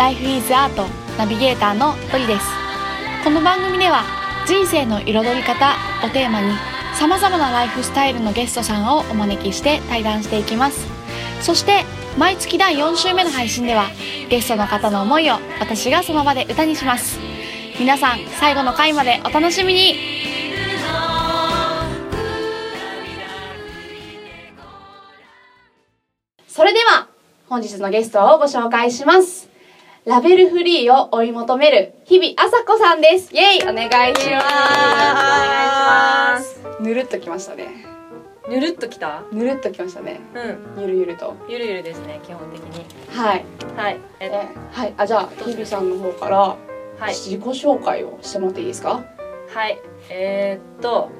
Life is Art ナビゲーターのトリです。この番組では人生の彩り方をテーマにさまざまなライフスタイルのゲストさんをお招きして対談していきます。そして毎月第4週目の配信ではゲストの方の思いを私がその場で歌にします。皆さん最後の回までお楽しみに。それでは本日のゲストをご紹介します。ラベルフリーを追い求める日々あさこさんです。イエイ。お願いします。お願いします。ぬるっときましたね。ぬるっときた？ぬるっときましたね。うん。ゆるゆると。ゆるゆるですね基本的に。はい。はい。えっはい。あじゃあ日々さんの方からはい。自己紹介をしてもらっていいですか？はい。えーっと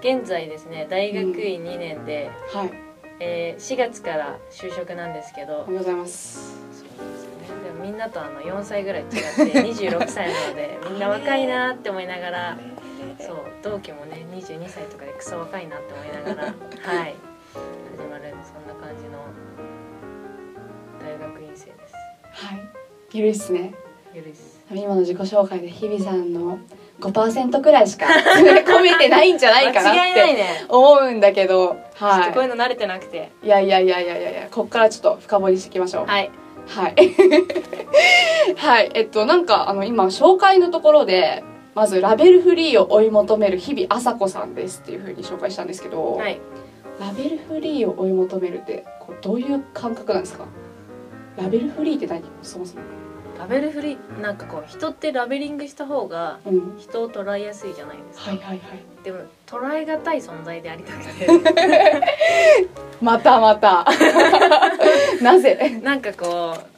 現在ですね大学院2年で、はい。えー4月から就職なんですけど。おはようございますみんなとあの4歳ぐらい違って26歳なので みんな若いなって思いながらそう同期もね22歳とかでクソ若いなって思いながら はい。始まるそんな感じの大学院生です。はい。ゆるいっすね。ゆるいっす。今の自己紹介で日々さんの5%くらいしか詰め込めてないんじゃないかなって思うんだけどちょっとこうはいうの慣れてなくて。いいやいやいやいやいやいやこっからちょっと深掘りしていきましょう。はいはい。はい。えっと、なんか、あの、今、紹介のところで、まず、ラベルフリーを追い求める日々あさこさんですっていうふうに紹介したんですけど、はいラベルフリーを追い求めるって、こうどういう感覚なんですか？ラベルフリーって何？そもそも。ラベルフリーなんかこう人ってラベリングした方がうん。人を捉えやすいじゃないですか、はいはいはい。でも捉えがたい存在でありたくて またまた。なぜ？なんかこう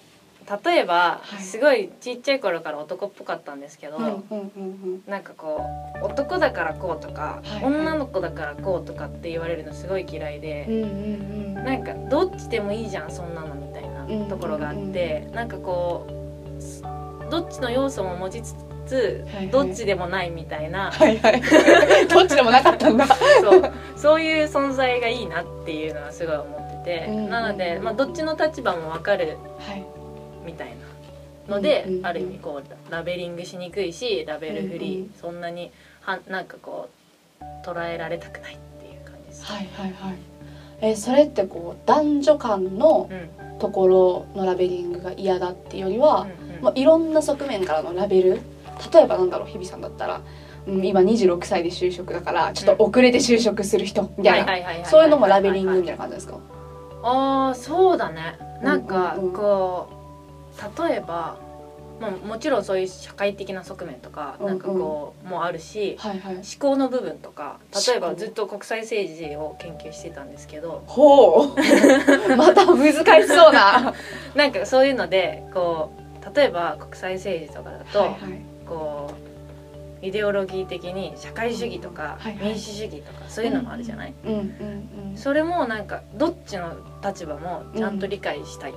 例えば、はいすごいちっちゃい頃から男っぽかったんですけど、うんうんうんなんかこう男だからこうとか、はいはい女の子だからこうとかって言われるのすごい嫌いでう、ん。うんうんうん。なんかどっちでもいいじゃんそんなのみたいなところがあって、なんかこうどっちの要素も持ちつつ、はいはいどっちでもないみたいな、はいはい。どっちでもなかったんだ。そうそういう存在がいいなっていうのはすごい思ってなので、まあ、どっちの立場も分かるはい。みたいなので、ある意味こうラベリングしにくいしラベルフリー、そんなにはなんかこう捉えられたくないっていう感じです。はいはいはい。え、それってこう、男女間のうん。ところのラベリングが嫌だっていうよりは、うんうん。まあ、いろんな側面からのラベル例えばなんだろう日比さんだったら、うん、今26歳で就職だからちょっと遅れて就職する人みたいな。そういうのもラベリングみたいな感じですか？ああそうだね。なんかこう例えば、まあ、もちろんそういう社会的な側面とか、なんかこうもあるしはいはい。思考の部分とか例えばずっと国際政治を研究してたんですけどほう。また難しそうな。なんかそういうのでこう例えば国際政治とかだと、はいはいイデオロギー的に社会主義とか民主主義とかそういうのもあるじゃない、それもなんかどっちの立場もちゃんと理解したい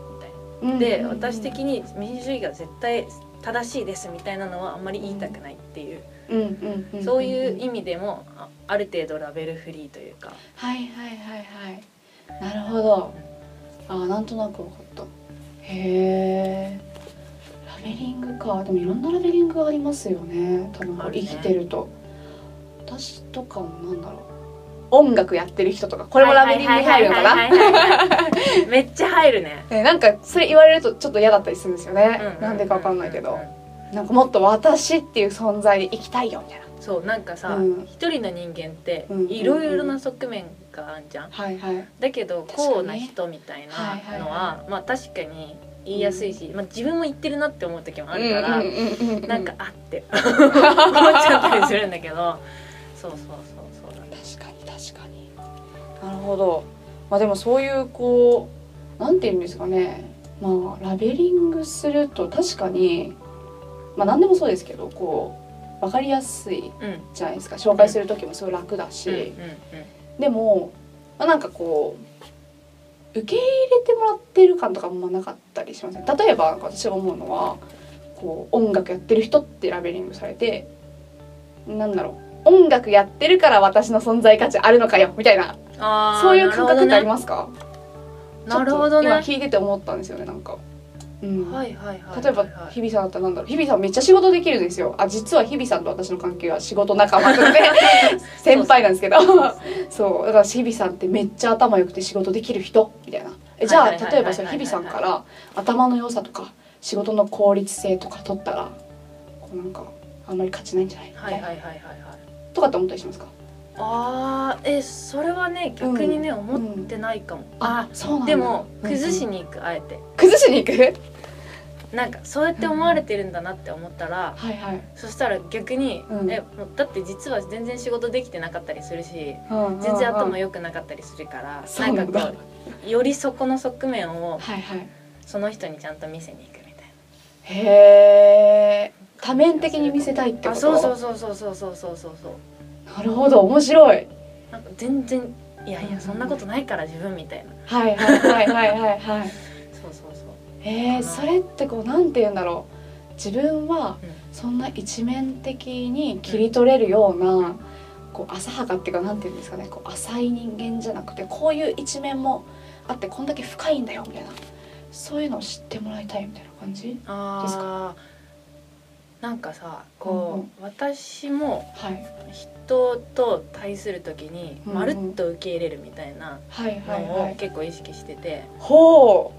みたいでうん私的に民主主義が絶対正しいですみたいなのはあんまり言いたくないっていう、そういう意味でもあある程度ラベルフリーというか。はいはいはいはい。なるほど。あーなんとなく分かった。へえラベリングか。でもいろんなラベリングがありますよね。多分生きてると。私とかもなんだろう。音楽やってる人とかこれもラベリングに入るのかな？はいはいはいはいはいめっちゃ入るねねなんかそれ言われるとちょっと嫌だったりするんですよね、なんでかわかんないけどなんかもっと私っていう存在で生きたいよみたいなそうなんかさうん一、人の人間ってうんいろいろな側面があんじゃん、はいはいだけどこうな人みたいなのは,、はいはまあ確かに言いやすいし、まあ、自分も言ってるなって思う時もあるから、うんうんうんうんなんかあって思っちゃったりするんだけどそうそうそうそう。確かに確かに。なるほど。まあでもそういうこうなんて言うんですかね。まあラベリングすると確かにまあ何でもそうですけどこう分かりやすいうん。じゃないですか。紹介する時もすごい楽だし、うんうん。でも、まあ、なんかこう受け入れてもらってる感とかもまあなかったりしません？例えばなんか私が思うのはこう音楽やってる人ってラベリングされてなんだろう音楽やってるから私の存在価値あるのかよみたいなそういう感覚ってありますか？なるほどね。ちょっと今聞いてて思ったんですよねなんかうん。はいはいはい例えば日比さんだったらなんだろう。日比さんめっちゃ仕事できるんですよ。あ実は日比さんと私の関係は仕事仲間なので。先輩なんですけど。そうだから日比さんってめっちゃ頭良くて仕事できる人？みたいな。えじゃあ例えばそれ日比さんから頭の良さとか仕事の効率性とか取ったらこうなんかあんまり価値ないんじゃない？はいはいはいはいはい。とかって思ったりしますか？あーえそれはね逆にね、思ってないかも、あそうなんだ。でもうん崩しに行くあえて。崩しに行く？なんかそうやって思われてるんだなって思ったら、はいはい、そしたら逆に、うん。えもうだって実は全然仕事できてなかったりするしうん全然頭よ良くなかったりするから、そうなんんかこうよりそこの側面をはいはい。その人にちゃんと見せに行くみたいへえ多面的に見せたいってなこと？あそうそうそうそうそうそうそうそうそうなるほど面白い。なんか全然いやいうん。やそんなことないから自分みたいな。はいはいはいはいはい。はいそうそう。そうへえそれってこうなんて言うんだろう。自分はうん。そんな一面的に切り取れるような、こう浅はかっていうかなんて言うんですかね。こう浅い人間じゃなくてこういう一面もあってこんだけ深いんだよみたいな。そういうのを知ってもらいたいみたいな感じあーなんかさこう、私もはい。人と対する時にまるっと受け入れるみたいなのをはい結構意識してて、ほ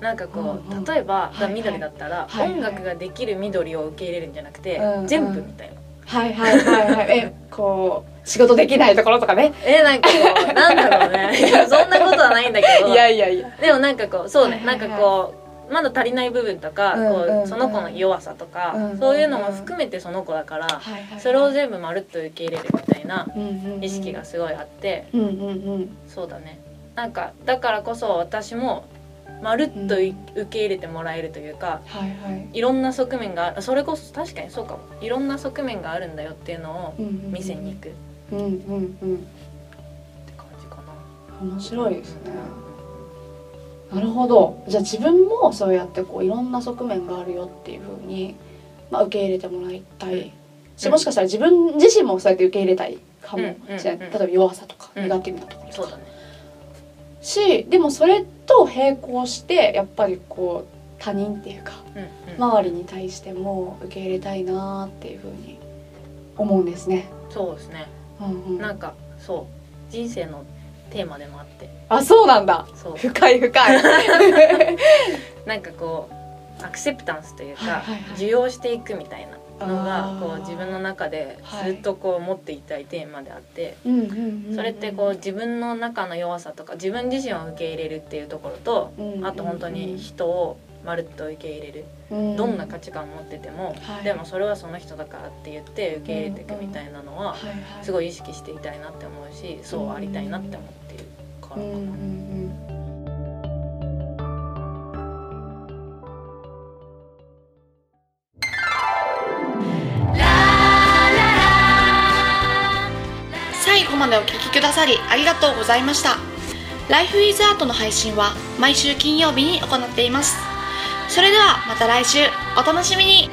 なんかこう、例えば、はいはい。緑だったら、音楽ができる緑を受け入れるんじゃなくて、全部みたいな。うはいはいはいはい。えこう仕事できないところとかね。えなんかこうなんだろうね。そんなことはないんだけど。いやいやいや。でもなんかこうそうね、なんかこうまだ足りない部分とか、うんうんうん。こうその子の弱さとか、うんうんうん。そういうのも含めてその子だから、はいはい。はいそれを全部まるっと受け入れるみたいなうんうんうん。意識がすごいあって、うんうんうん。そうだね。なんかだからこそ私もまるっとい受け入れてもらえるというかはいはい。いろんな側面がそれこそ確かにそうかも。いろんな側面があるんだよっていうのをうんうんうん。見せに行く。ってうんうん。うん感じかな。面白いですね。うんなるほど。じゃあ自分もそうやってこういろんな側面があるよっていうふうに、まあ、受け入れてもらいたい。しうん。もしかしたら自分自身もそうやって受け入れたいかも。しれない、例えば弱さとかうん。ネガティブなところとか、ね。しでもそれと並行してやっぱりこう他人っていうかうんうん。周りに対しても受け入れたいなっていうふうに思うんですね。そうですね。うんうん、なんかそう。人生のテーマでもあって。あそうなんだ。そう。深い深い。なんかこうアクセプタンスというか、受容していくみたいなのあがー。こう自分の中でずっとこう持っていたいテーマであって、それってこう自分の中の弱さとか自分自身を受け入れるっていうところと、あと本当に人をまるっと受け入れる、うんどんな価値観を持ってても、はいでもそれはその人だからって言って受け入れていくみたいなのはすごい意識していたいなって思うしそうありたいなって思っているからかな。うんうんうん最後までお聞きくださりありがとうございました。Life is Art の配信は毎週金曜日に行っています。それではまた来週お楽しみに。